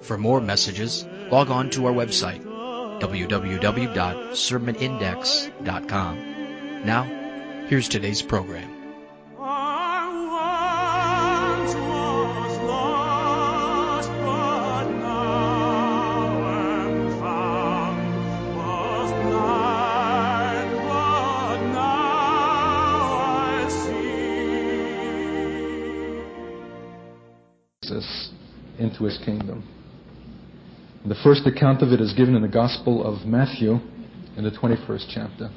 For more messages, log on to our website, www.sermonindex.com. Now, here's today's program. into his kingdom. The first account of it is given in the Gospel of Matthew in the 21st chapter.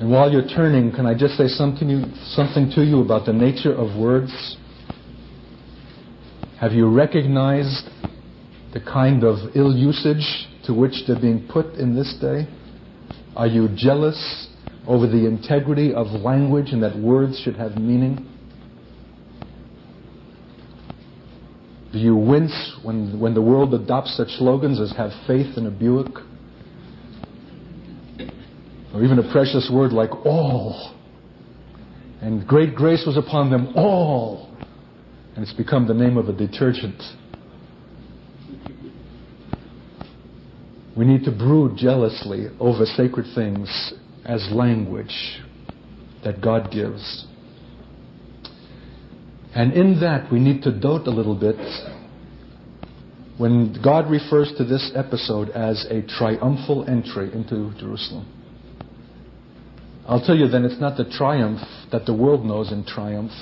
And while you're turning, can I just say something, something to you about the nature of words? Have you recognized the kind of ill usage to which they're being put in this day? Are you jealous over the integrity of language and that words should have meaning? Do you wince when, when the world adopts such slogans as have faith in a Buick? Or even a precious word like all. And great grace was upon them all. And it's become the name of a detergent. We need to brood jealously over sacred things as language that God gives. And in that, we need to dote a little bit when God refers to this episode as a triumphal entry into Jerusalem. I'll tell you then, it's not the triumph that the world knows in triumph,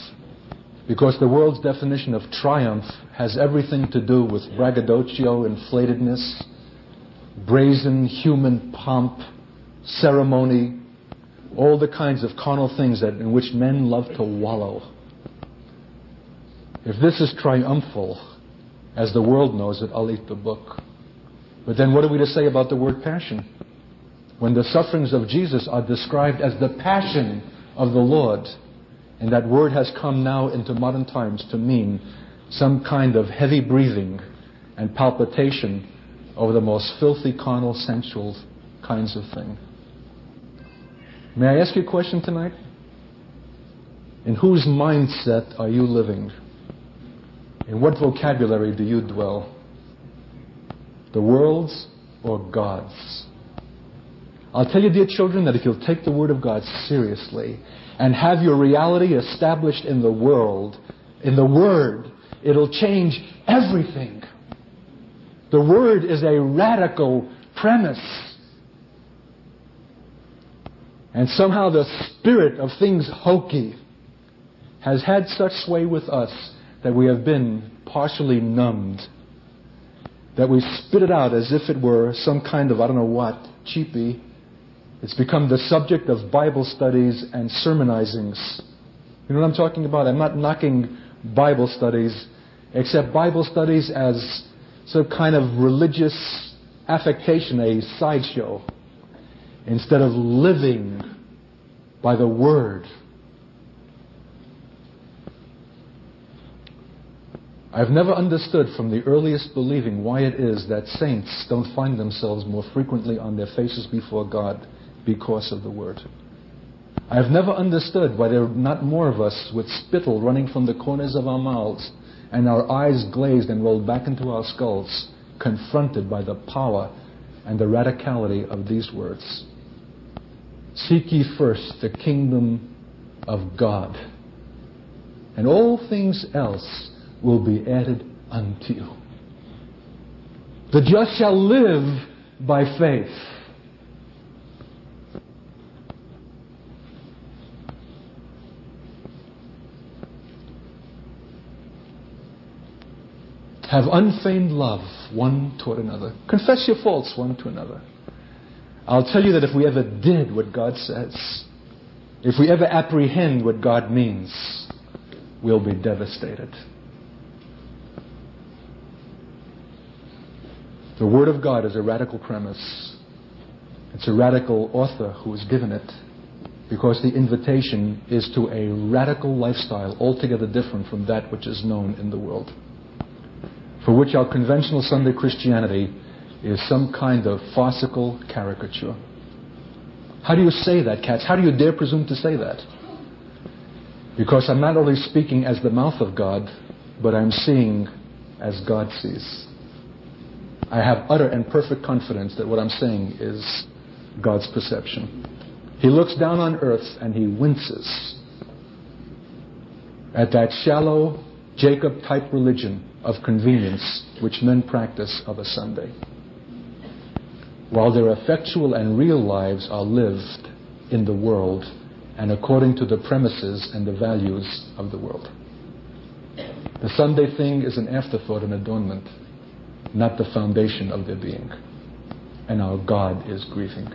because the world's definition of triumph has everything to do with braggadocio, inflatedness, brazen human pomp, ceremony, all the kinds of carnal things that, in which men love to wallow. If this is triumphal, as the world knows it, I'll eat the book. But then what are we to say about the word passion? When the sufferings of Jesus are described as the passion of the Lord, and that word has come now into modern times to mean some kind of heavy breathing and palpitation over the most filthy, carnal, sensual kinds of thing. May I ask you a question tonight? In whose mindset are you living? In what vocabulary do you dwell? The world's or God's? I'll tell you, dear children, that if you'll take the Word of God seriously and have your reality established in the world, in the Word, it'll change everything. The Word is a radical premise. And somehow the spirit of things hokey has had such sway with us that we have been partially numbed, that we spit it out as if it were some kind of, I don't know what, cheapy. It's become the subject of Bible studies and sermonizings. You know what I'm talking about? I'm not knocking Bible studies, except Bible studies as some kind of religious affectation, a sideshow, instead of living by the Word I've never understood from the earliest believing why it is that saints don't find themselves more frequently on their faces before God because of the Word. I've never understood why there are not more of us with spittle running from the corners of our mouths and our eyes glazed and rolled back into our skulls, confronted by the power and the radicality of these words. Seek ye first the kingdom of God, and all things else will be added unto you. The just shall live by faith. Have unfeigned love one toward another. Confess your faults one to another. I'll tell you that if we ever did what God says, if we ever apprehend what God means, we'll be devastated. The Word of God is a radical premise. It's a radical author who has given it because the invitation is to a radical lifestyle altogether different from that which is known in the world. For which our conventional Sunday Christianity is some kind of farcical caricature. How do you say that, Katz? How do you dare presume to say that? Because I'm not only speaking as the mouth of God, but I'm seeing as God sees. I have utter and perfect confidence that what I'm saying is God's perception. He looks down on earth and he winces at that shallow Jacob type religion of convenience which men practice of a Sunday, while their effectual and real lives are lived in the world and according to the premises and the values of the world. The Sunday thing is an afterthought, an adornment, not the foundation of their being. And our God is grieving.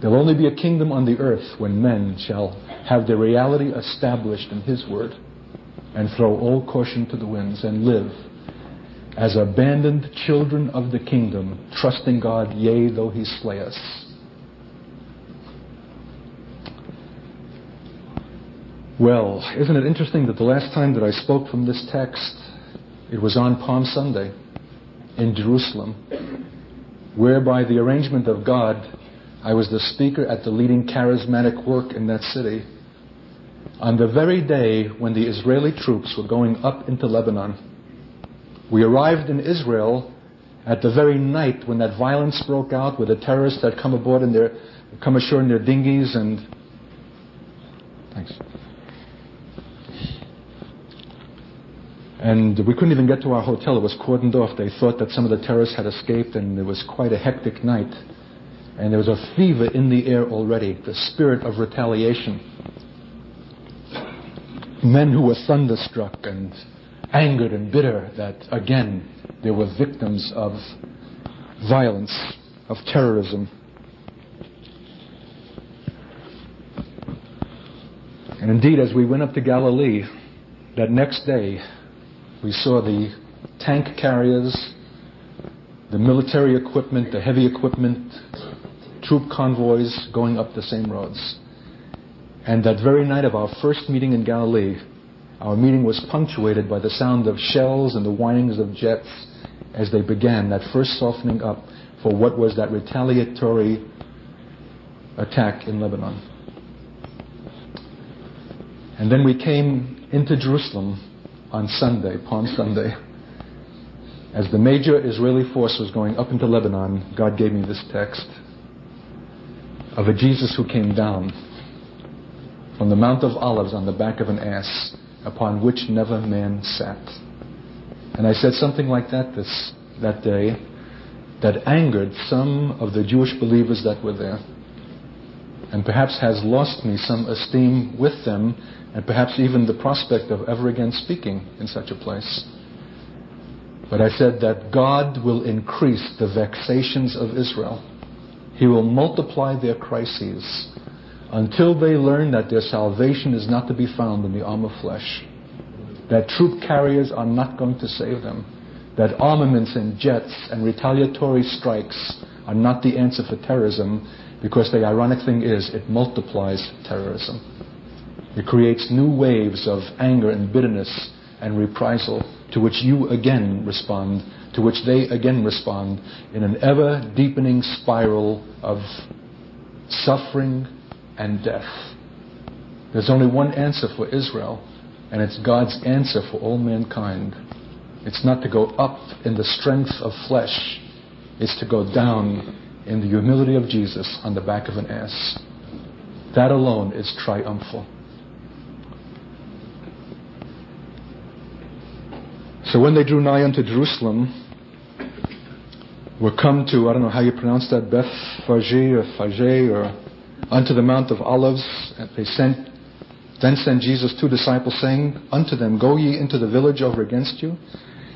There'll only be a kingdom on the earth when men shall have their reality established in His Word and throw all caution to the winds and live as abandoned children of the kingdom, trusting God, yea, though He slay us. Well, isn't it interesting that the last time that I spoke from this text, it was on Palm Sunday in Jerusalem, where by the arrangement of God, I was the speaker at the leading charismatic work in that city. On the very day when the Israeli troops were going up into Lebanon, we arrived in Israel at the very night when that violence broke out, where the terrorists had come aboard in their, come ashore in their dinghies and. Thanks. We couldn't even get to our hotel. It was cordoned off. They thought that some of the terrorists had escaped, and it was quite a hectic night. And there was a fever in the air already, the spirit of retaliation. Men who were thunderstruck and angered and bitter that, again, they were victims of violence, of terrorism. And indeed, as we went up to Galilee, that next day, we saw the tank carriers, the military equipment, the heavy equipment, troop convoys going up the same roads. And that very night of our first meeting in Galilee, our meeting was punctuated by the sound of shells and the whinings of jets as they began that first softening up for what was that retaliatory attack in Lebanon. And then we came into Jerusalem on Sunday, Palm Sunday. As the major Israeli force was going up into Lebanon, God gave me this text of a Jesus who came down from the Mount of Olives on the back of an ass, upon which never man sat. And I said something like that this that day that angered some of the Jewish believers that were there, and perhaps has lost me some esteem with them, and perhaps even the prospect of ever again speaking in such a place. But I said that God will increase the vexations of Israel he will multiply their crises until they learn that their salvation is not to be found in the arm of flesh, that troop carriers are not going to save them, that armaments and jets and retaliatory strikes are not the answer for terrorism, because the ironic thing is it multiplies terrorism. It creates new waves of anger and bitterness and reprisal to which you again respond to which they again respond in an ever deepening spiral of suffering and death. There's only one answer for Israel, and it's God's answer for all mankind. It's not to go up in the strength of flesh, it's to go down in the humility of Jesus on the back of an ass. That alone is triumphal. So when they drew nigh unto Jerusalem, were come to, I don't know how you pronounce that, Beth Phage or Phage or unto the Mount of Olives, and they sent, then sent Jesus two disciples, saying unto them, Go ye into the village over against you,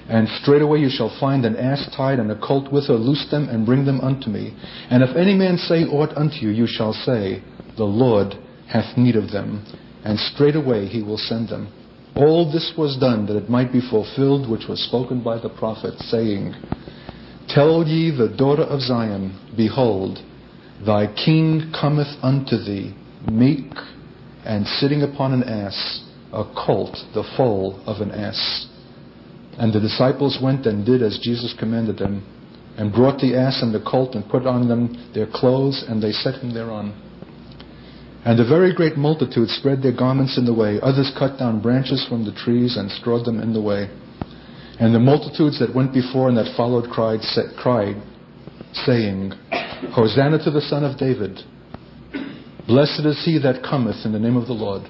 and straightway you shall find an ass tied and a colt with her, loose them and bring them unto me. And if any man say aught unto you, you shall say, The Lord hath need of them, and straightway he will send them. All this was done that it might be fulfilled which was spoken by the prophet, saying, Tell ye the daughter of Zion, Behold, thy king cometh unto thee, meek and sitting upon an ass, a colt, the foal of an ass. And the disciples went and did as Jesus commanded them, and brought the ass and the colt, and put on them their clothes, and they set him thereon. And a very great multitude spread their garments in the way. Others cut down branches from the trees and strawed them in the way. And the multitudes that went before and that followed cried, cried saying, Hosanna to the Son of David. Blessed is he that cometh in the name of the Lord.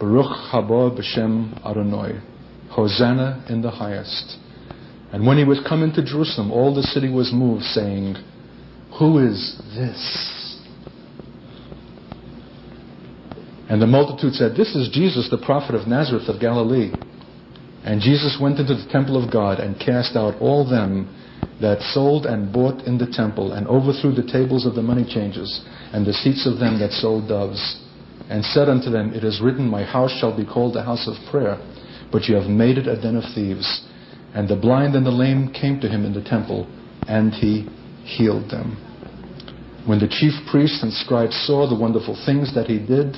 Baruch haba b'shem Adonai. Hosanna in the highest. And when he was come into Jerusalem, all the city was moved, saying, Who is this? And the multitude said, This is Jesus, the prophet of Nazareth of Galilee. And Jesus went into the temple of God and cast out all them that sold and bought in the temple, and overthrew the tables of the money changers, and the seats of them that sold doves, and said unto them, It is written, My house shall be called a house of prayer, but you have made it a den of thieves. And the blind and the lame came to him in the temple, and he healed them. When the chief priests and scribes saw the wonderful things that he did,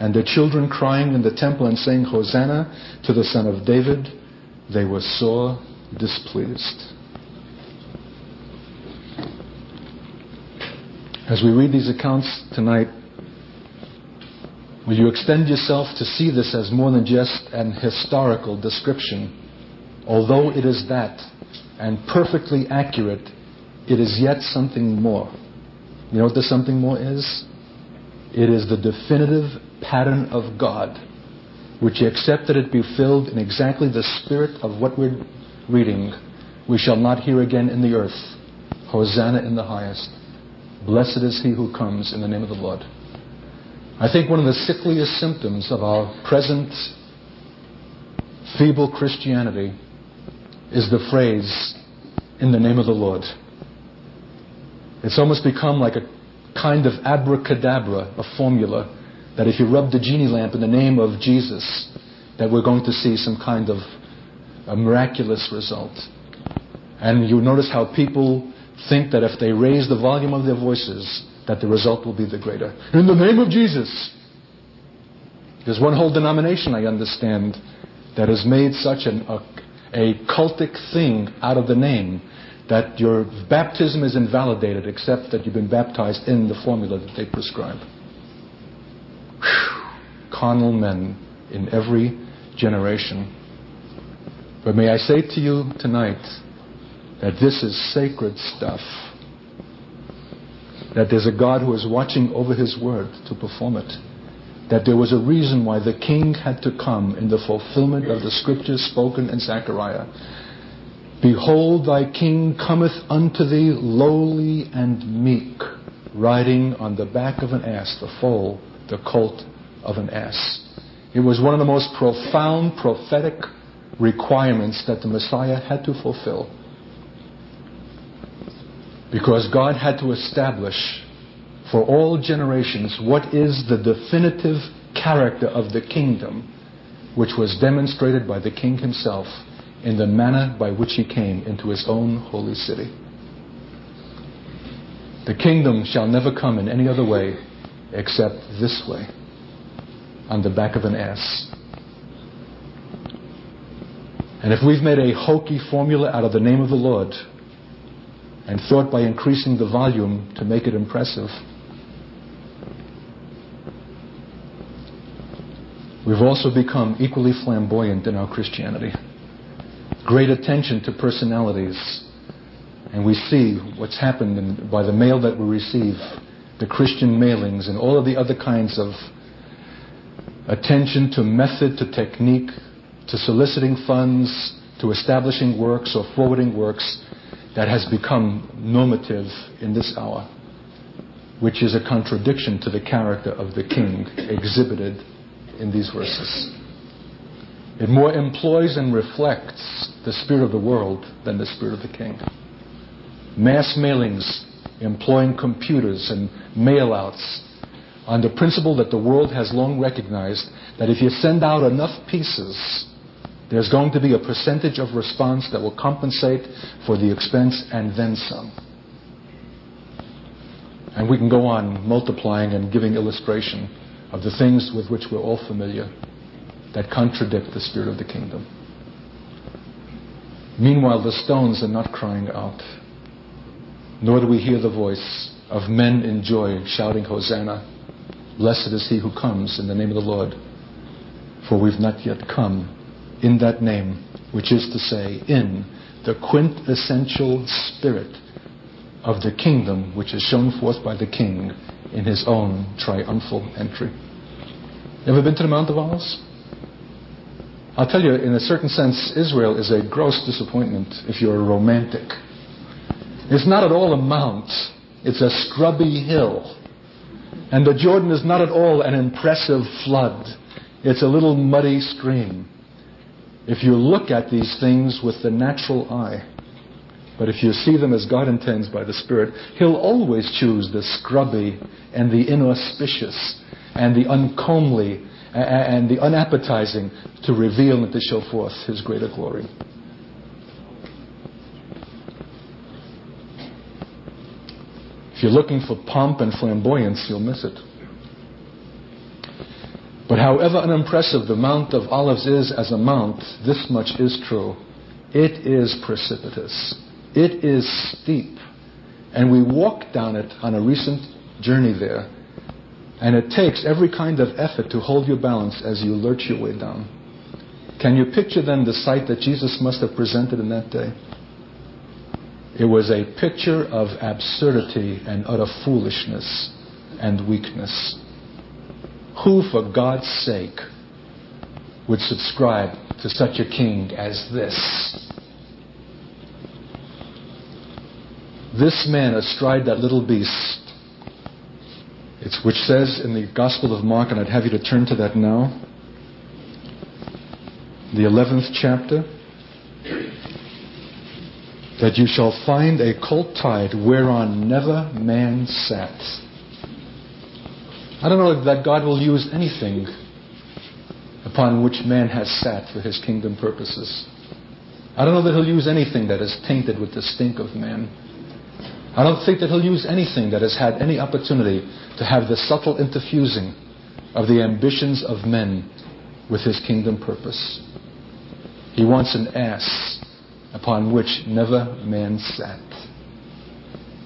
and the children crying in the temple and saying, Hosanna to the Son of David, they were sore displeased. As we read these accounts tonight, will you extend yourself to see this as more than just an historical description? Although it is that, and perfectly accurate, it is yet something more. You know what the something more is? It is the definitive pattern of God, which he accepted it be filled in exactly the spirit of what we're reading. We shall not hear again in the earth. Hosanna in the highest. Blessed is he who comes in the name of the Lord. I think one of the sickliest symptoms of our present feeble Christianity is the phrase, in the name of the Lord. It's almost become like a kind of abracadabra, a formula, that if you rub the genie lamp in the name of Jesus, that we're going to see some kind of a miraculous result. And you notice how people think that if they raise the volume of their voices, that the result will be the greater. In the name of Jesus. There's one whole denomination, I understand, that has made such an, a, a cultic thing out of the name that your baptism is invalidated except that you've been baptized in the formula that they prescribe. Whew. Carnal men in every generation. But may I say to you tonight that this is sacred stuff. That there's a God who is watching over his word to perform it. That there was a reason why the king had to come in the fulfillment of the scriptures spoken in Zechariah Behold, thy king cometh unto thee lowly and meek, riding on the back of an ass, the foal, the colt of an ass. It was one of the most profound prophetic requirements that the Messiah had to fulfill. Because God had to establish for all generations what is the definitive character of the kingdom, which was demonstrated by the king himself in the manner by which he came into his own holy city. The kingdom shall never come in any other way except this way, on the back of an ass. And if we've made a hokey formula out of the name of the Lord and thought by increasing the volume to make it impressive, we've also become equally flamboyant in our Christianity. Great attention to personalities. And we see what's happened in, by the mail that we receive, the Christian mailings, and all of the other kinds of attention to method, to technique, to soliciting funds, to establishing works or forwarding works that has become normative in this hour, which is a contradiction to the character of the king exhibited in these verses. It more employs and reflects the spirit of the world than the spirit of the king. Mass mailings employing computers and mail outs on the principle that the world has long recognized that if you send out enough pieces, there's going to be a percentage of response that will compensate for the expense and then some. And we can go on multiplying and giving illustration of the things with which we're all familiar that contradict the spirit of the kingdom. Meanwhile, the stones are not crying out, nor do we hear the voice of men in joy shouting, Hosanna. Blessed is he who comes in the name of the Lord. For we've not yet come in that name, which is to say, in the quintessential spirit of the kingdom which is shown forth by the king in his own triumphal entry. Ever been to the Mount of Olives? I'll tell you, in a certain sense, Israel is a gross disappointment if you're a romantic. It's not at all a mount, it's a scrubby hill. And the Jordan is not at all an impressive flood, it's a little muddy stream. If you look at these things with the natural eye, but if you see them as God intends by the Spirit, He'll always choose the scrubby and the inauspicious and the uncomely and the unappetizing to reveal and to show forth His greater glory. If you're looking for pomp and flamboyance, you'll miss it. But however unimpressive the Mount of Olives is as a mount, this much is true. It is precipitous. It is steep. And we walked down it on a recent journey there. And it takes every kind of effort to hold your balance as you lurch your way down. Can you picture then the sight that Jesus must have presented in that day? It was a picture of absurdity and utter foolishness and weakness. Who, for God's sake, would subscribe to such a king as this? This man astride that little beast, it's which says in the Gospel of Mark, and I'd have you to turn to that now, the 11th chapter, that you shall find a colt tied whereon never man sat. I don't know that God will use anything upon which man has sat for his kingdom purposes. I don't know that he'll use anything that is tainted with the stink of man. I don't think that he'll use anything that has had any opportunity to have the subtle interfusing of the ambitions of men with his kingdom purpose. He wants an ass upon which never man sat.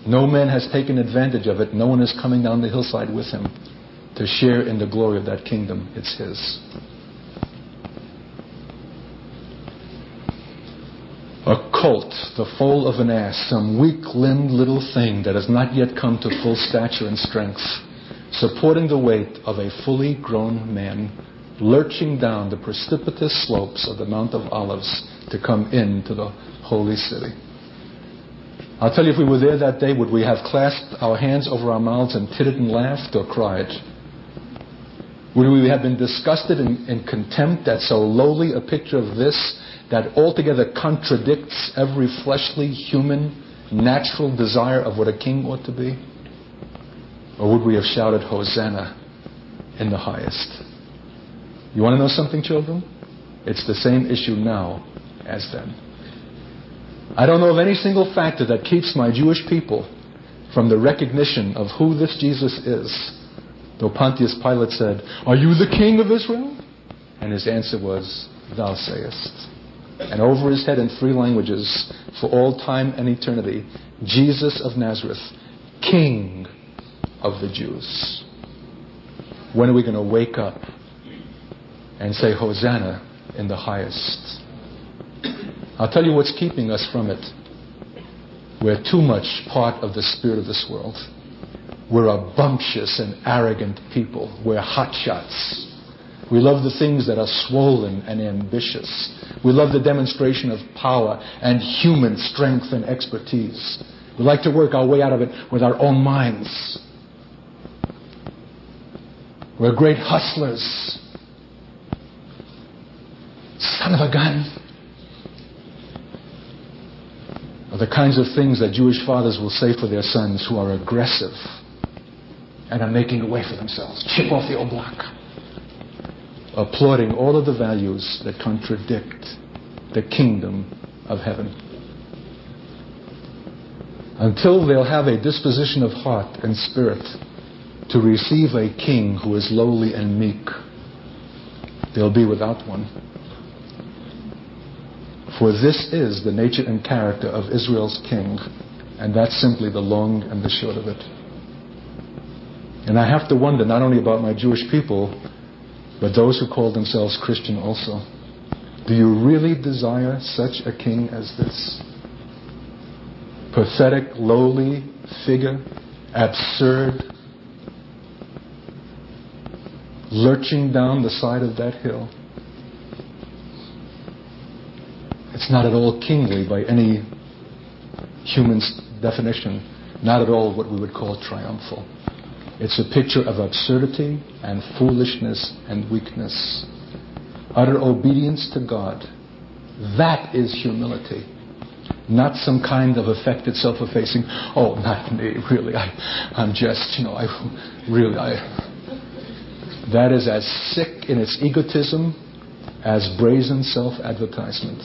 No man has taken advantage of it. No one is coming down the hillside with him to share in the glory of that kingdom. It's His. A colt, the foal of an ass, some weak limbed little thing that has not yet come to full stature and strength, supporting the weight of a fully grown man, lurching down the precipitous slopes of the Mount of Olives to come into the holy city. I'll tell you, if we were there that day, would we have clasped our hands over our mouths and tittered and laughed or cried? Would we have been disgusted and contempt at so lowly a picture of this that altogether contradicts every fleshly, human, natural desire of what a king ought to be? Or would we have shouted, Hosanna in the highest? You want to know something, children? It's the same issue now as then. I don't know of any single factor that keeps my Jewish people from the recognition of who this Jesus is Though Pontius Pilate said, Are you the king of Israel? And his answer was, Thou sayest. And over his head in three languages, for all time and eternity, Jesus of Nazareth, King of the Jews. When are we going to wake up and say, Hosanna in the highest? I'll tell you what's keeping us from it. We're too much part of the spirit of this world. We're a bumptious and arrogant people. We're hotshots. We love the things that are swollen and ambitious. We love the demonstration of power and human strength and expertise. We like to work our way out of it with our own minds. We're great hustlers. Son of a gun. Are the kinds of things that Jewish fathers will say for their sons who are aggressive and are making a way for themselves. Chip off the old block. Applauding all of the values that contradict the kingdom of heaven. Until they'll have a disposition of heart and spirit to receive a king who is lowly and meek, they'll be without one. For this is the nature and character of Israel's king, and that's simply the long and the short of it. And I have to wonder not only about my Jewish people, but those who call themselves Christian also. Do you really desire such a king as this? Pathetic, lowly figure, absurd, lurching down the side of that hill. It's not at all kingly by any human's definition, not at all what we would call triumphal. It's a picture of absurdity and foolishness and weakness. Utter obedience to God. That is humility. Not some kind of affected self-effacing, oh, not me, really, I, I'm just, you know, I, really, I. That is as sick in its egotism as brazen self-advertisement.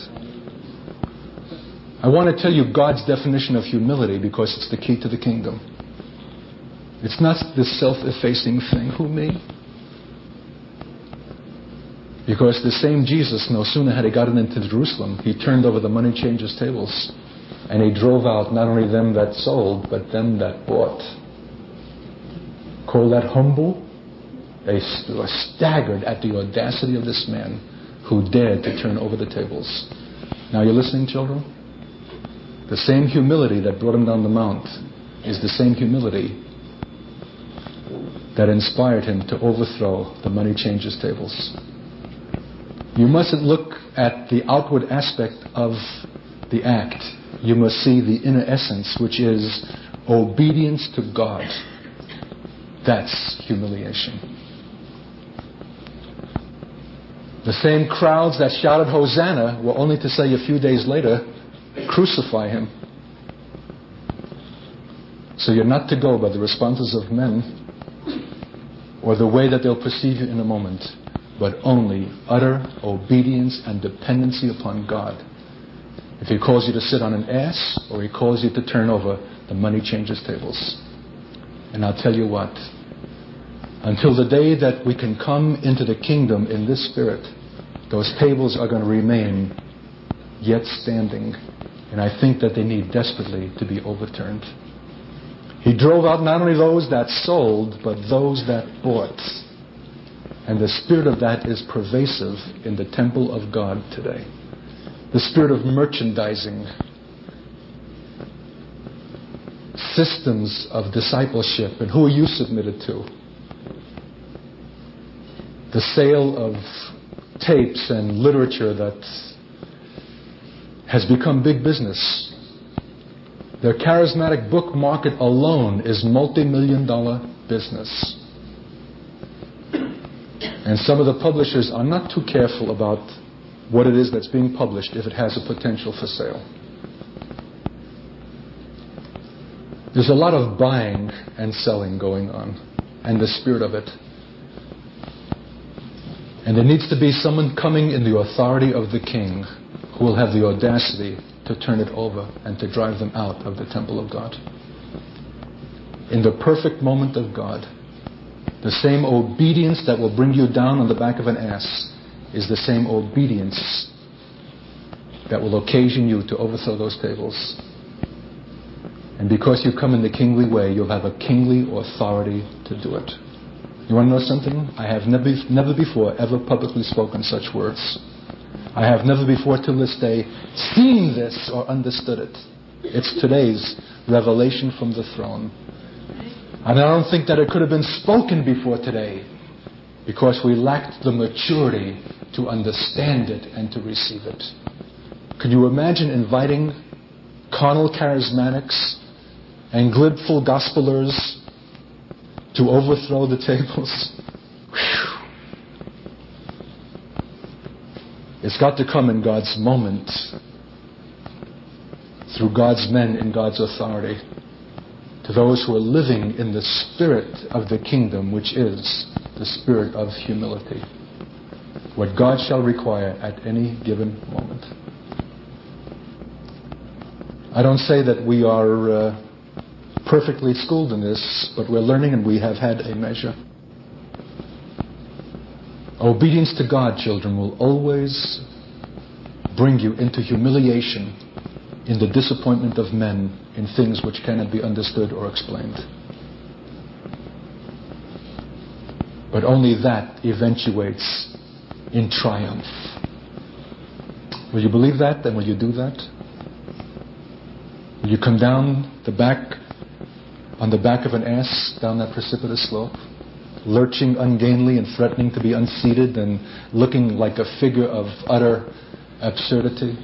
I want to tell you God's definition of humility because it's the key to the kingdom. It's not this self effacing thing, who me? Because the same Jesus, no sooner had he gotten into Jerusalem, he turned over the money changers' tables and he drove out not only them that sold, but them that bought. Call that humble? They were staggered at the audacity of this man who dared to turn over the tables. Now, you're listening, children? The same humility that brought him down the mount is the same humility that inspired him to overthrow the money changers' tables. You mustn't look at the outward aspect of the act. You must see the inner essence, which is obedience to God. That's humiliation. The same crowds that shouted Hosanna were only to say a few days later, Crucify him. So you're not to go by the responses of men or the way that they'll perceive you in a moment, but only utter obedience and dependency upon God. If He calls you to sit on an ass or He calls you to turn over the money changers' tables. And I'll tell you what, until the day that we can come into the kingdom in this spirit, those tables are going to remain yet standing and I think that they need desperately to be overturned. He drove out not only those that sold, but those that bought. And the spirit of that is pervasive in the temple of God today. The spirit of merchandising, systems of discipleship, and who are you submitted to? The sale of tapes and literature that has become big business. Their charismatic book market alone is multi-million dollar business. And some of the publishers are not too careful about what it is that's being published if it has a potential for sale. There's a lot of buying and selling going on, and the spirit of it. And there needs to be someone coming in the authority of the king who will have the audacity to turn it over and to drive them out of the temple of God. In the perfect moment of God, the same obedience that will bring you down on the back of an ass is the same obedience that will occasion you to overthrow those tables. And because you come in the kingly way, you'll have a kingly authority to do it. You want to know something? I have never, never before ever publicly spoken such words. I have never before till this day seen this or understood it. It's today's revelation from the throne. And I don't think that it could have been spoken before today because we lacked the maturity to understand it and to receive it. Could you imagine inviting carnal charismatics and glibful gospelers to overthrow the tables? Whew. It's got to come in God's moment through God's men in God's authority to those who are living in the spirit of the kingdom, which is the spirit of humility. What God shall require at any given moment. I don't say that we are uh, perfectly schooled in this, but we're learning and we have had a measure. Obedience to God, children, will always bring you into humiliation in the disappointment of men in things which cannot be understood or explained. But only that eventuates in triumph. Will you believe that? Then will you do that? Will you come down the back, on the back of an ass, down that precipitous slope? Lurching ungainly and threatening to be unseated and looking like a figure of utter absurdity.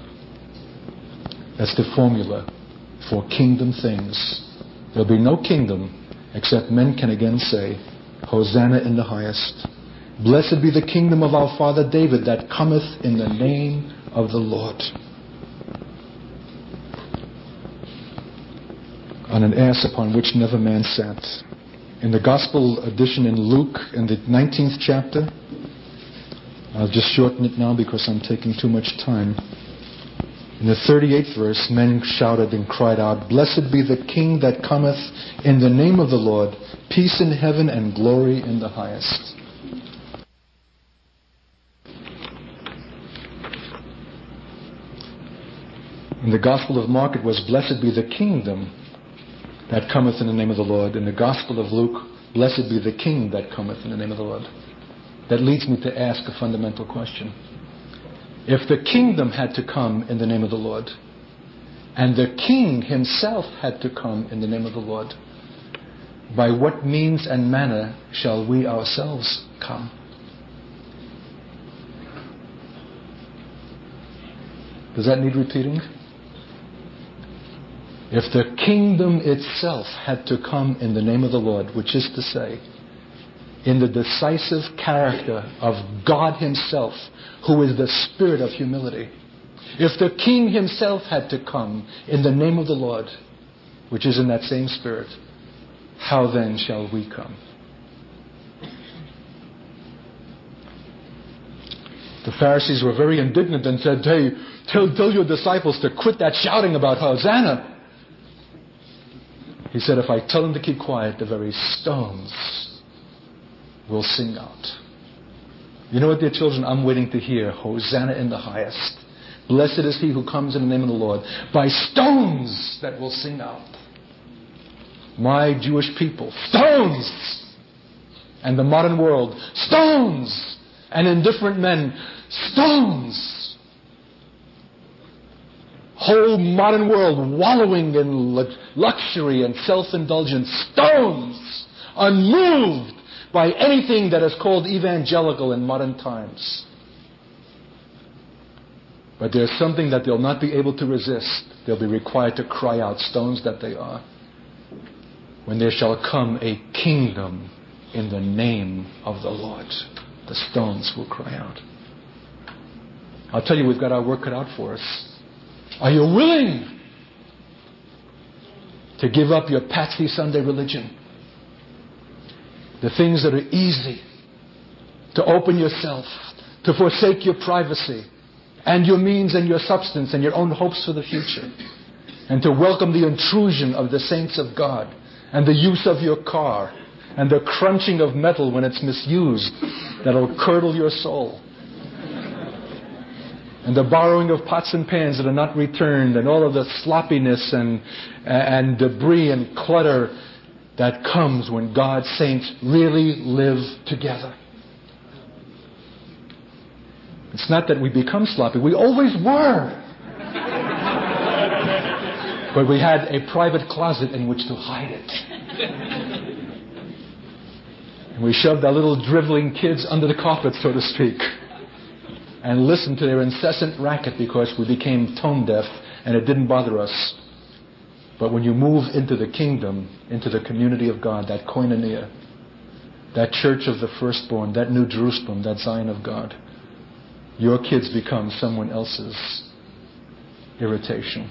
That's the formula for kingdom things. There'll be no kingdom except men can again say, Hosanna in the highest. Blessed be the kingdom of our father David that cometh in the name of the Lord. On an ass upon which never man sat in the Gospel edition in Luke, in the 19th chapter. I'll just shorten it now because I'm taking too much time. In the 38th verse, men shouted and cried out, Blessed be the King that cometh in the name of the Lord, peace in heaven and glory in the highest. In the Gospel of Mark, it was, Blessed be the kingdom that cometh in the name of the Lord. In the Gospel of Luke, blessed be the King that cometh in the name of the Lord. That leads me to ask a fundamental question. If the kingdom had to come in the name of the Lord, and the King himself had to come in the name of the Lord, by what means and manner shall we ourselves come? Does that need repeating? If the kingdom itself had to come in the name of the Lord, which is to say, in the decisive character of God Himself, who is the spirit of humility, if the King Himself had to come in the name of the Lord, which is in that same spirit, how then shall we come? The Pharisees were very indignant and said, Hey, tell, tell your disciples to quit that shouting about Hosanna. He said, If I tell them to keep quiet, the very stones will sing out. You know what, dear children? I'm waiting to hear Hosanna in the highest. Blessed is he who comes in the name of the Lord. By stones that will sing out. My Jewish people, stones! And the modern world, stones! And indifferent men, stones! Whole modern world wallowing in luxury and self-indulgence, stones, unmoved by anything that is called evangelical in modern times. But there's something that they'll not be able to resist. They'll be required to cry out, stones that they are. When there shall come a kingdom in the name of the Lord, the stones will cry out. I'll tell you, we've got our work cut out for us. Are you willing to give up your Patsy Sunday religion? The things that are easy, to open yourself, to forsake your privacy and your means and your substance and your own hopes for the future, and to welcome the intrusion of the saints of God and the use of your car and the crunching of metal when it's misused that'll curdle your soul and the borrowing of pots and pans that are not returned, and all of the sloppiness and, and debris and clutter that comes when God's saints really live together. It's not that we become sloppy, we always were. but we had a private closet in which to hide it. And we shoved our little driveling kids under the carpet, so to speak and listened to their incessant racket because we became tone deaf and it didn't bother us. But when you move into the kingdom, into the community of God, that koinonia, that church of the firstborn, that new Jerusalem, that Zion of God, your kids become someone else's irritation.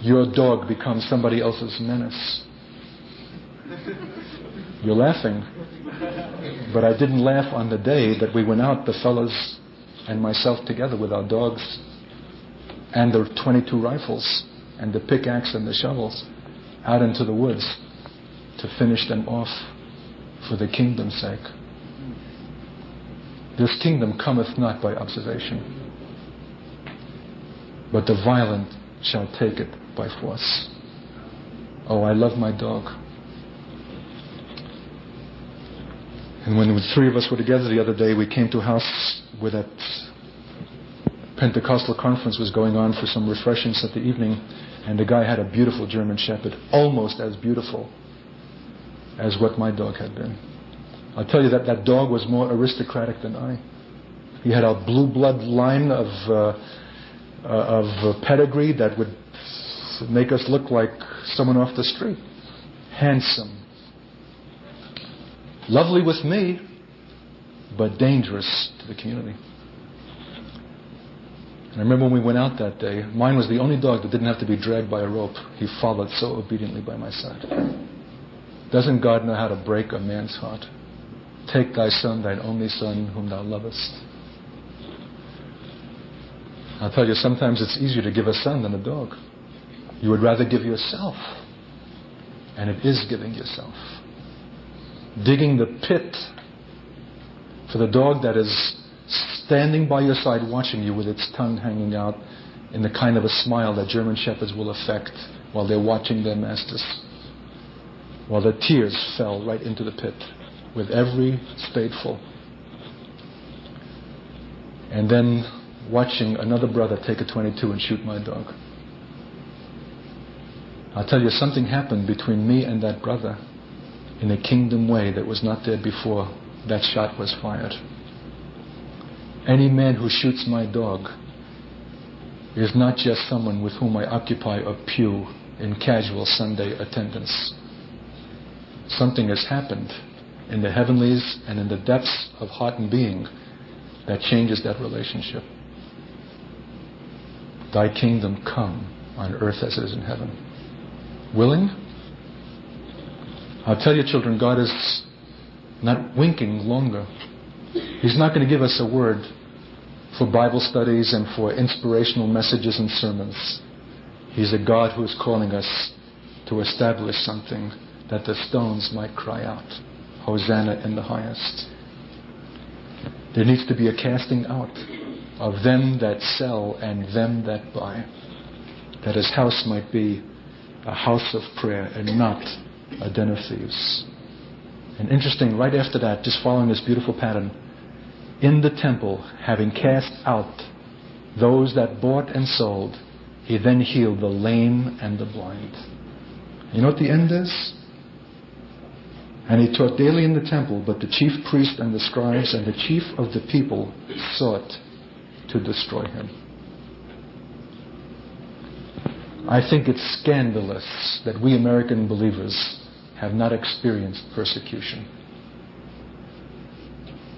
your dog becomes somebody else's menace. You're laughing. But I didn't laugh on the day that we went out, the fellows and myself together with our dogs and the 22 rifles and the pickaxe and the shovels out into the woods to finish them off for the kingdom's sake. This kingdom cometh not by observation, but the violent shall take it by force. Oh, I love my dog. And when the three of us were together the other day, we came to a house where that Pentecostal conference was going on for some refreshments at the evening, and the guy had a beautiful German Shepherd, almost as beautiful as what my dog had been. I'll tell you that that dog was more aristocratic than I. He had a blue blood line of uh, uh, of pedigree that would make us look like someone off the street. Handsome, lovely with me, but dangerous to the community. And I remember when we went out that day, mine was the only dog that didn't have to be dragged by a rope. He followed so obediently by my side. Doesn't God know how to break a man's heart? Take thy son, thine only son, whom thou lovest. I'll tell you, sometimes it's easier to give a son than a dog. You would rather give yourself. And it is giving yourself. Digging the pit for the dog that is standing by your side watching you with its tongue hanging out in the kind of a smile that German shepherds will affect while they're watching their masters. While the tears fell right into the pit with every spadeful. And then watching another brother take a 22 and shoot my dog. I'll tell you, something happened between me and that brother in a kingdom way that was not there before that shot was fired. Any man who shoots my dog is not just someone with whom I occupy a pew in casual Sunday attendance. Something has happened in the heavenlies and in the depths of heart and being that changes that relationship. Thy kingdom come on earth as it is in heaven. Willing? I'll tell you, children, God is not winking longer. He's not going to give us a word for Bible studies and for inspirational messages and sermons. He's a God who is calling us to establish something that the stones might cry out, Hosanna in the highest. There needs to be a casting out of them that sell and them that buy, that his house might be a house of prayer and not a den of thieves. And interesting, right after that, just following this beautiful pattern, in the temple, having cast out those that bought and sold, he then healed the lame and the blind. You know what the end is? And he taught daily in the temple, but the chief priest and the scribes and the chief of the people sought to destroy him. I think it's scandalous that we American believers have not experienced persecution.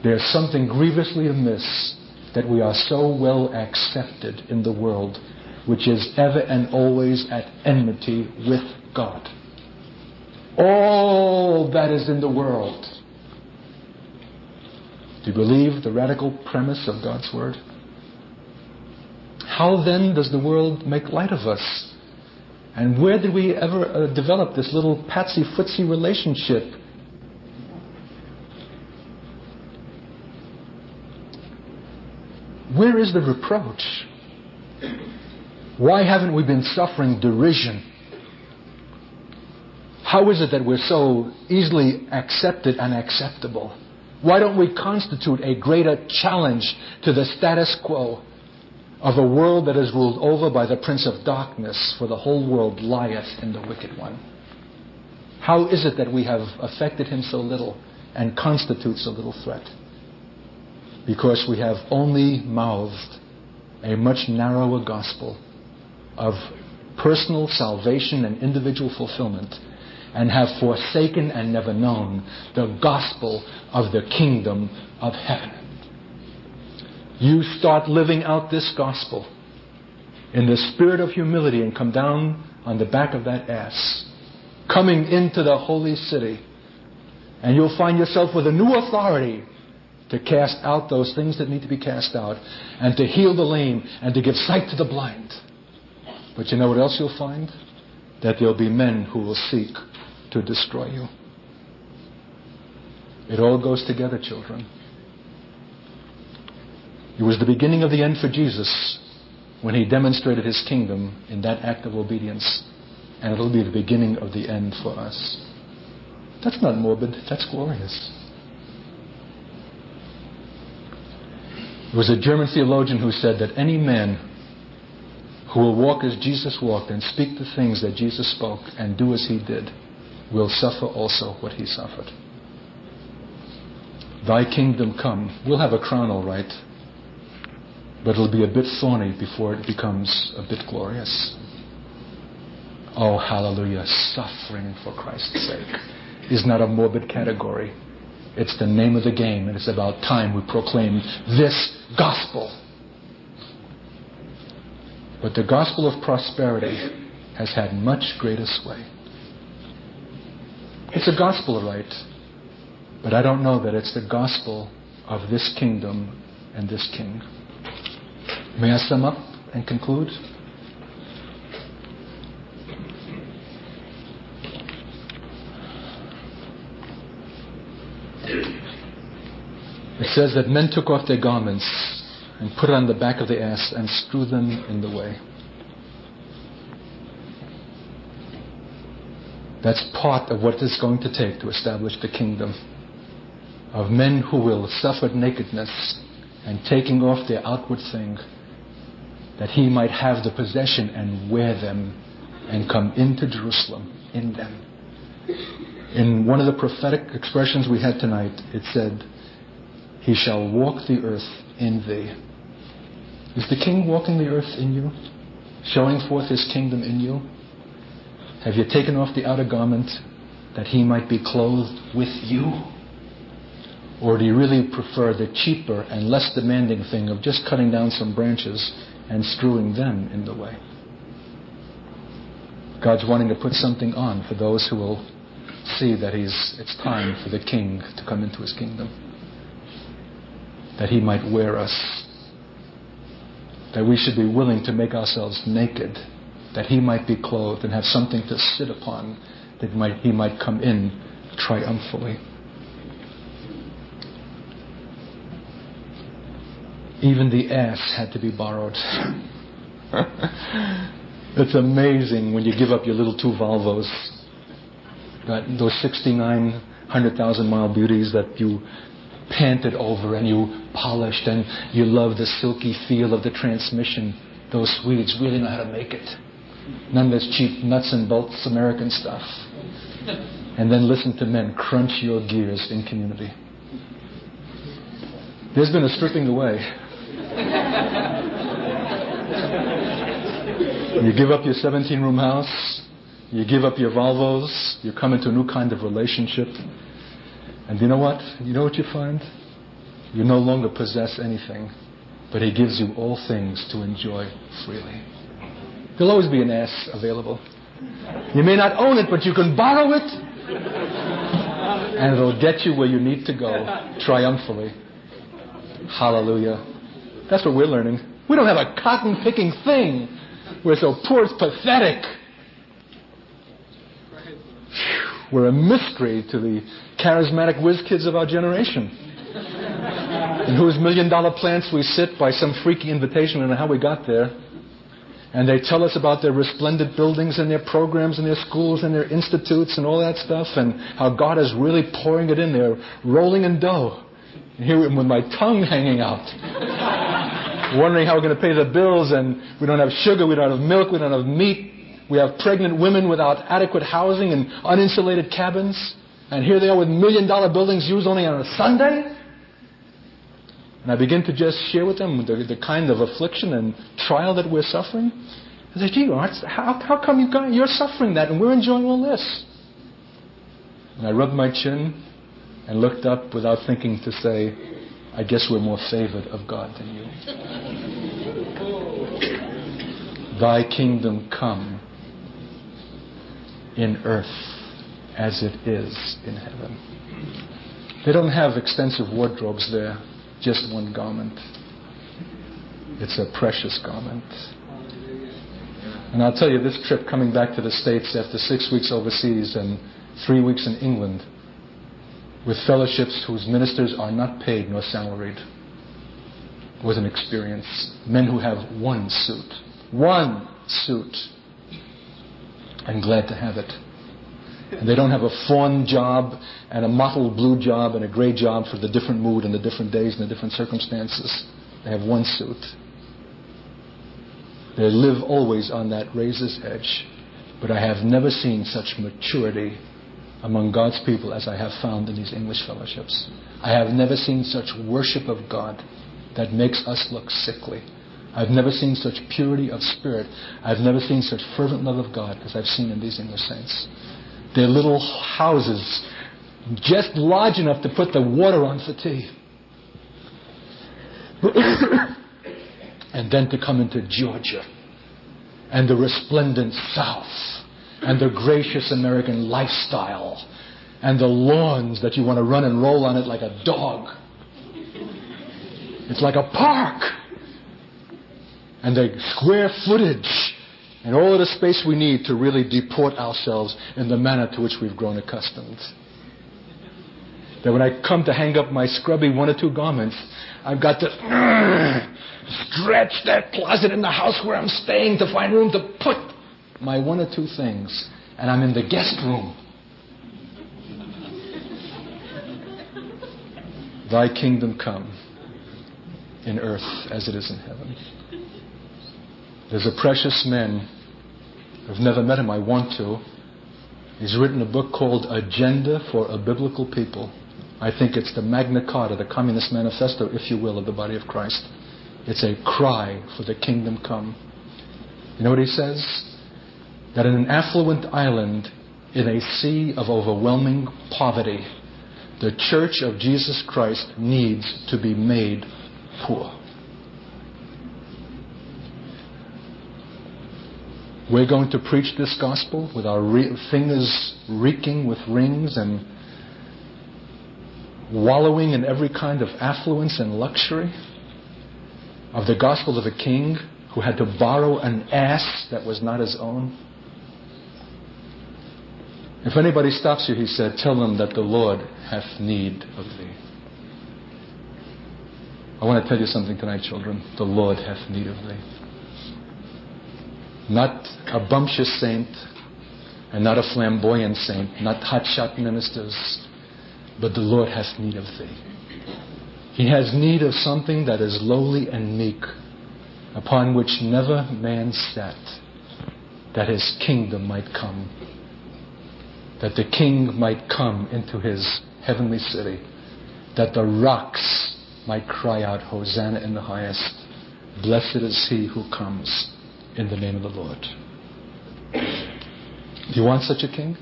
There's something grievously amiss that we are so well accepted in the world, which is ever and always at enmity with God. All that is in the world. Do you believe the radical premise of God's Word? How then does the world make light of us? And where did we ever uh, develop this little patsy footsie relationship Where is the reproach? Why haven't we been suffering derision? How is it that we're so easily accepted and acceptable? Why don't we constitute a greater challenge to the status quo of a world that is ruled over by the prince of darkness, for the whole world lieth in the wicked one? How is it that we have affected him so little and constitute so little threat? because we have only mouthed a much narrower gospel of personal salvation and individual fulfillment and have forsaken and never known the gospel of the kingdom of heaven. You start living out this gospel in the spirit of humility and come down on the back of that ass, coming into the holy city. And you'll find yourself with a new authority to cast out those things that need to be cast out, and to heal the lame, and to give sight to the blind. But you know what else you'll find? That there'll be men who will seek to destroy you. It all goes together, children. It was the beginning of the end for Jesus when he demonstrated his kingdom in that act of obedience. And it'll be the beginning of the end for us. That's not morbid, that's glorious. There was a German theologian who said that any man who will walk as Jesus walked and speak the things that Jesus spoke and do as he did will suffer also what he suffered. Thy kingdom come. We'll have a crown, all right, but it'll be a bit thorny before it becomes a bit glorious. Oh, hallelujah. Suffering for Christ's sake is not a morbid category. It's the name of the game, and it's about time we proclaim this gospel. But the gospel of prosperity has had much greater sway. It's a gospel, right? But I don't know that it's the gospel of this kingdom and this king. May I sum up and conclude? It says that men took off their garments and put it on the back of the ass and strew them in the way. That's part of what it's going to take to establish the kingdom of men who will suffer nakedness and taking off their outward thing that he might have the possession and wear them and come into Jerusalem in them. In one of the prophetic expressions we had tonight, it said, He shall walk the earth in thee. Is the king walking the earth in you? Showing forth his kingdom in you? Have you taken off the outer garment that he might be clothed with you? Or do you really prefer the cheaper and less demanding thing of just cutting down some branches and strewing them in the way? God's wanting to put something on for those who will see that he's, it's time for the king to come into his kingdom. That he might wear us. That we should be willing to make ourselves naked that he might be clothed and have something to sit upon, that might, he might come in triumphantly. Even the ass had to be borrowed. it's amazing when you give up your little two Volvos, that those 6,900,000 mile beauties that you panted over and you polished and you love the silky feel of the transmission. Those Swedes really know how to make it. None of this cheap nuts and bolts American stuff. And then listen to men crunch your gears in community. There's been a stripping away. you give up your 17 room house, you give up your Volvos, you come into a new kind of relationship. And you know what? You know what you find? You no longer possess anything, but He gives you all things to enjoy freely. There'll always be an ass available. You may not own it, but you can borrow it. And it'll get you where you need to go triumphantly. Hallelujah. That's what we're learning. We don't have a cotton picking thing. We're so poor, it's pathetic. We're a mystery to the charismatic whiz kids of our generation. In whose million dollar plants we sit by some freaky invitation and how we got there. And they tell us about their resplendent buildings and their programs and their schools and their institutes and all that stuff and how God is really pouring it in there, rolling in dough. And here with my tongue hanging out. Wondering how we're going to pay the bills and we don't have sugar, we don't have milk, we don't have meat. We have pregnant women without adequate housing and uninsulated cabins. And here they are with million dollar buildings used only on a Sunday. And I begin to just share with them the, the kind of affliction and trial that we're suffering. I say, gee, how, how come you got, you're suffering that and we're enjoying all this? And I rubbed my chin and looked up without thinking to say, I guess we're more favored of God than you. Thy kingdom come. in earth as it is in heaven. They don't have extensive wardrobes there, just one garment. It's a precious garment. And I'll tell you, this trip coming back to the States after six weeks overseas and three weeks in England with fellowships whose ministers are not paid nor salaried was an experience. Men who have one suit. One suit. I'm glad to have it. And they don't have a fawn job and a mottled blue job and a gray job for the different mood and the different days and the different circumstances. They have one suit. They live always on that razor's edge. But I have never seen such maturity among God's people as I have found in these English fellowships. I have never seen such worship of God that makes us look sickly. I've never seen such purity of spirit. I've never seen such fervent love of God as I've seen in these English saints. Their little houses, just large enough to put the water on for tea. and then to come into Georgia and the resplendent South and the gracious American lifestyle and the lawns that you want to run and roll on it like a dog. It's like a park. And the square footage and all of the space we need to really deport ourselves in the manner to which we've grown accustomed. That when I come to hang up my scrubby one or two garments, I've got to stretch that closet in the house where I'm staying to find room to my one or two things. And I'm in the guest room. Thy kingdom come in earth as it is in heaven. There's a precious man. I've never met him. I want to. He's written a book called Agenda for a Biblical People. I think it's the Magna Carta, the Communist Manifesto, if you will, of the body of Christ. It's a cry for the kingdom come. You know what he says? That in an affluent island, in a sea of overwhelming poverty, the church of Jesus Christ needs to be made poor. We're going to preach this gospel with our re- fingers reeking with rings and wallowing in every kind of affluence and luxury. Of the gospel of a king who had to borrow an ass that was not his own. If anybody stops you, he said, tell them that the Lord hath need of thee. I want to tell you something tonight, children. The Lord hath need of thee. Not a bumptious saint and not a flamboyant saint, not hotshot ministers, but the Lord hath need of thee. He has need of something that is lowly and meek, upon which never man sat, that his kingdom might come, that the king might come into his heavenly city, that the rocks might cry out, Hosanna in the highest. Blessed is he who comes in the name of the Lord. Do you want such a king?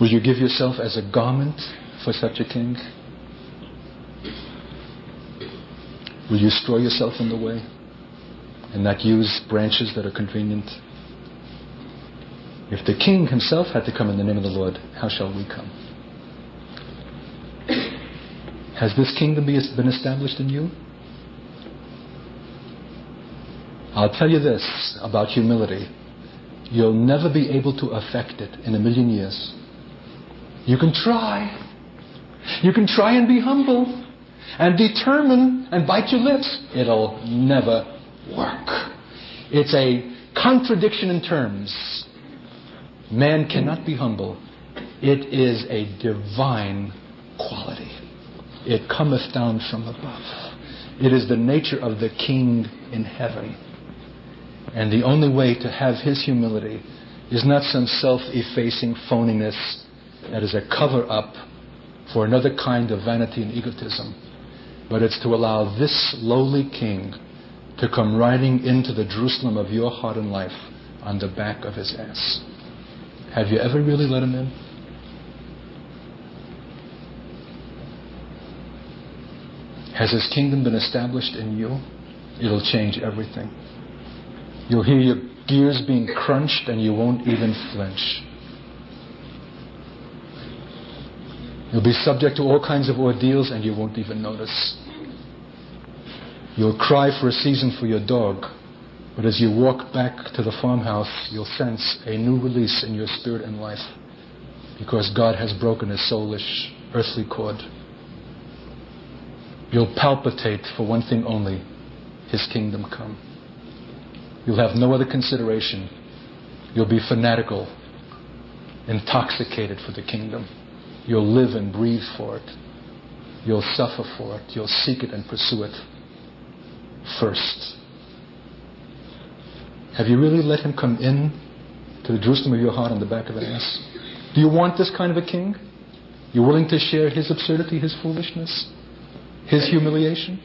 Will you give yourself as a garment for such a king? Will you straw yourself in the way and not use branches that are convenient? If the king himself had to come in the name of the Lord, how shall we come? Has this kingdom been established in you? I'll tell you this about humility. You'll never be able to affect it in a million years. You can try. You can try and be humble and determine and bite your lips. It'll never work. It's a contradiction in terms. Man cannot be humble. It is a divine quality. It cometh down from above. It is the nature of the King in heaven. And the only way to have his humility is not some self effacing phoniness that is a cover up for another kind of vanity and egotism, but it's to allow this lowly King to come riding into the Jerusalem of your heart and life on the back of his ass. Have you ever really let him in? Has His kingdom been established in you? It'll change everything. You'll hear your gears being crunched and you won't even flinch. You'll be subject to all kinds of ordeals and you won't even notice. You'll cry for a season for your dog, but as you walk back to the farmhouse, you'll sense a new release in your spirit and life because God has broken his soulish, earthly cord. You'll palpitate for one thing only his kingdom come. You'll have no other consideration. You'll be fanatical, intoxicated for the kingdom. You'll live and breathe for it. You'll suffer for it. You'll seek it and pursue it first. Have you really let him come in to the Jerusalem of your heart on the back of an ass? Do you want this kind of a king? You willing to share his absurdity, his foolishness, his humiliation?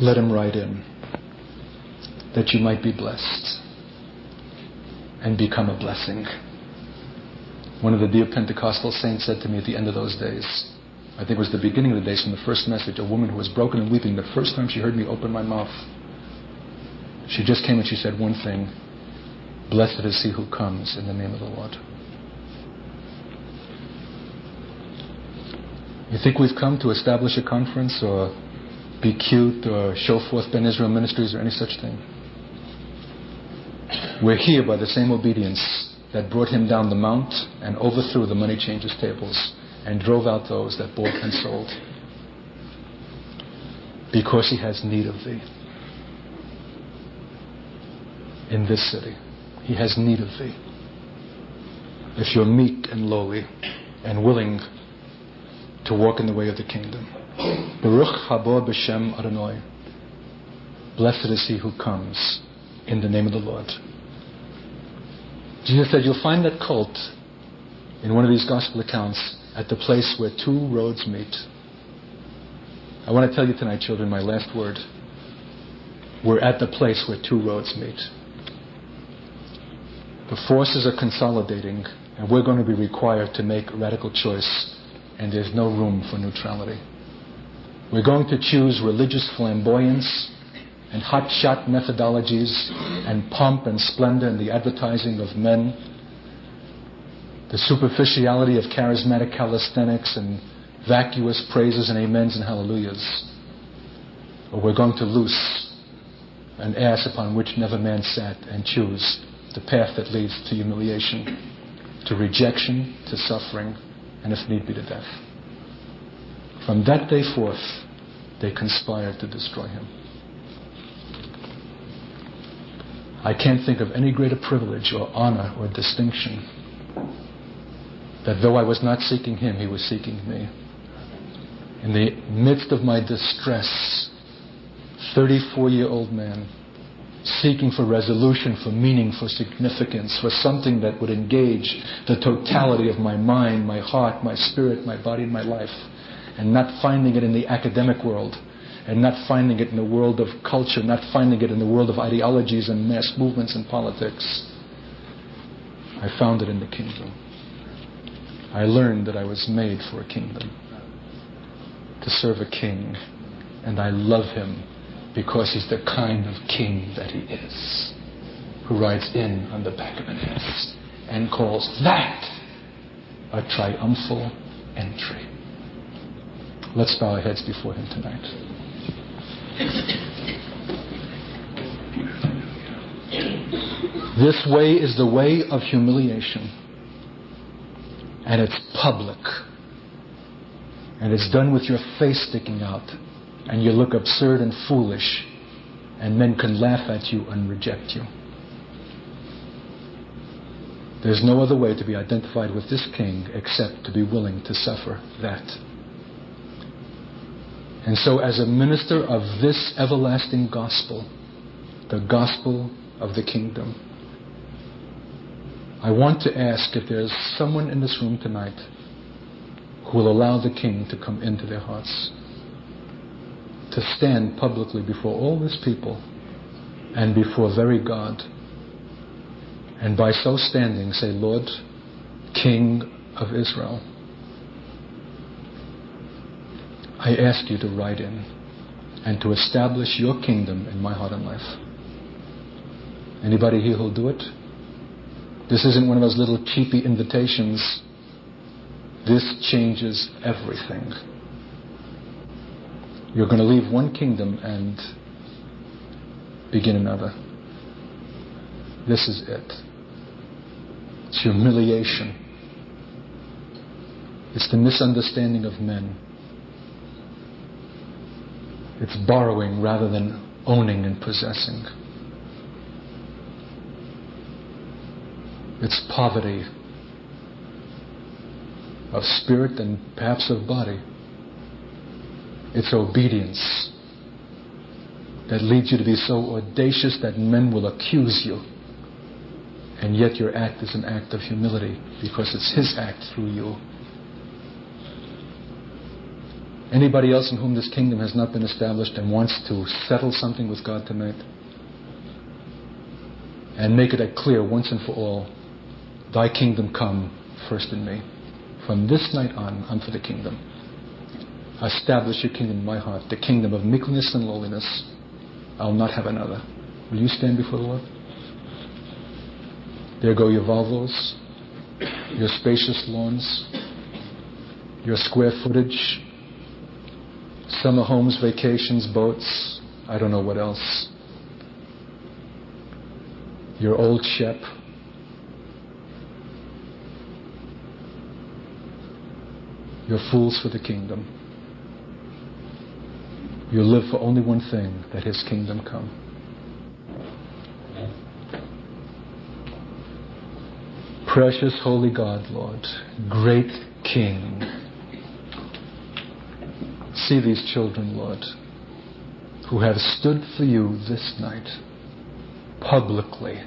Let him ride in that you might be blessed and become a blessing. One of the dear Pentecostal saints said to me at the end of those days, I think it was the beginning of the days from the first message, a woman who was broken and weeping the first time she heard me open my mouth. She just came and she said one thing Blessed is he who comes in the name of the Lord. You think we've come to establish a conference or be cute or show forth Ben Israel Ministries or any such thing? We're here by the same obedience that brought him down the mount and overthrew the money changers' tables and drove out those that bought and sold. Because he has need of thee. In this city, he has need of thee. If you're meek and lowly and willing to walk in the way of the kingdom. Baruch habo b'shem Adonai. Blessed is he who comes in the name of the Lord. Jesus said, You'll find that cult in one of these gospel accounts at the place where two roads meet. I want to tell you tonight, children, my last word. We're at the place where two roads meet. The forces are consolidating, and we're going to be required to make a radical choice, and there's no room for neutrality. We're going to choose religious flamboyance and hotshot methodologies and pomp and splendor in the advertising of men, the superficiality of charismatic calisthenics and vacuous praises and amens and hallelujahs. Or we're going to loose an ass upon which never man sat and choose the path that leads to humiliation, to rejection, to suffering, and if need be to death. From that day forth, they conspired to destroy him. I can't think of any greater privilege or honor or distinction that though I was not seeking him, he was seeking me. In the midst of my distress, 34 year old man, seeking for resolution, for meaning, for significance, for something that would engage the totality of my mind, my heart, my spirit, my body, and my life, and not finding it in the academic world and not finding it in the world of culture, not finding it in the world of ideologies and mass movements and politics. I found it in the kingdom. I learned that I was made for a kingdom, to serve a king, and I love him because he's the kind of king that he is, who rides in on the back of an ass and calls that a triumphal entry. Let's bow our heads before him tonight. This way is the way of humiliation. And it's public. And it's done with your face sticking out. And you look absurd and foolish. And men can laugh at you and reject you. There's no other way to be identified with this king except to be willing to suffer that. And so, as a minister of this everlasting gospel, the gospel of the kingdom, I want to ask if there's someone in this room tonight who will allow the king to come into their hearts, to stand publicly before all these people and before very God, and by so standing say, Lord, King of Israel. I ask you to ride in. and to establish your kingdom in my heart and life. Anybody here who'll do it? This isn't one of those little cheapy invitations. This changes everything. You're going to leave one kingdom and begin another. This is it. It's humiliation. It's the misunderstanding of men. It's borrowing rather than owning and possessing. It's poverty of spirit and perhaps of body. It's obedience that leads you to be so audacious that men will accuse you. And yet your act is an act of humility because it's His act through you. Anybody else in whom this kingdom has not been established and wants to settle something with God tonight? And make it clear once and for all Thy kingdom come first in me. From this night on, I'm for the kingdom. Establish your kingdom in my heart, the kingdom of meekness and lowliness. I'll not have another. Will you stand before the Lord? There go your Volvos, your spacious lawns, your square footage, summer homes, vacations, boats, I don't know what else. Your old Shep. You're fools for the kingdom. You live for only one thing that his kingdom come. Precious holy God, Lord, great King see these children, Lord, who have stood for you this night publicly.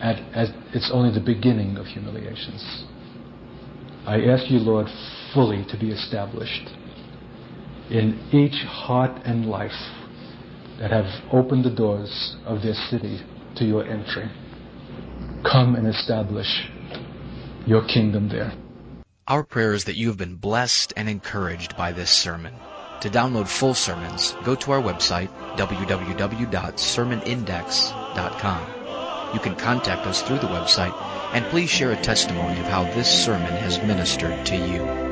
At, at, it's only the beginning of humiliations. I ask you, Lord, fully to be established in each heart and life that have opened the doors of their city to your entry. Come and establish your kingdom there. Our prayer is that you have been blessed and encouraged by this sermon. To download full sermons, go to our website, www.sermonindex.com. You can contact us through the website, and please share a testimony of how this sermon has ministered to you.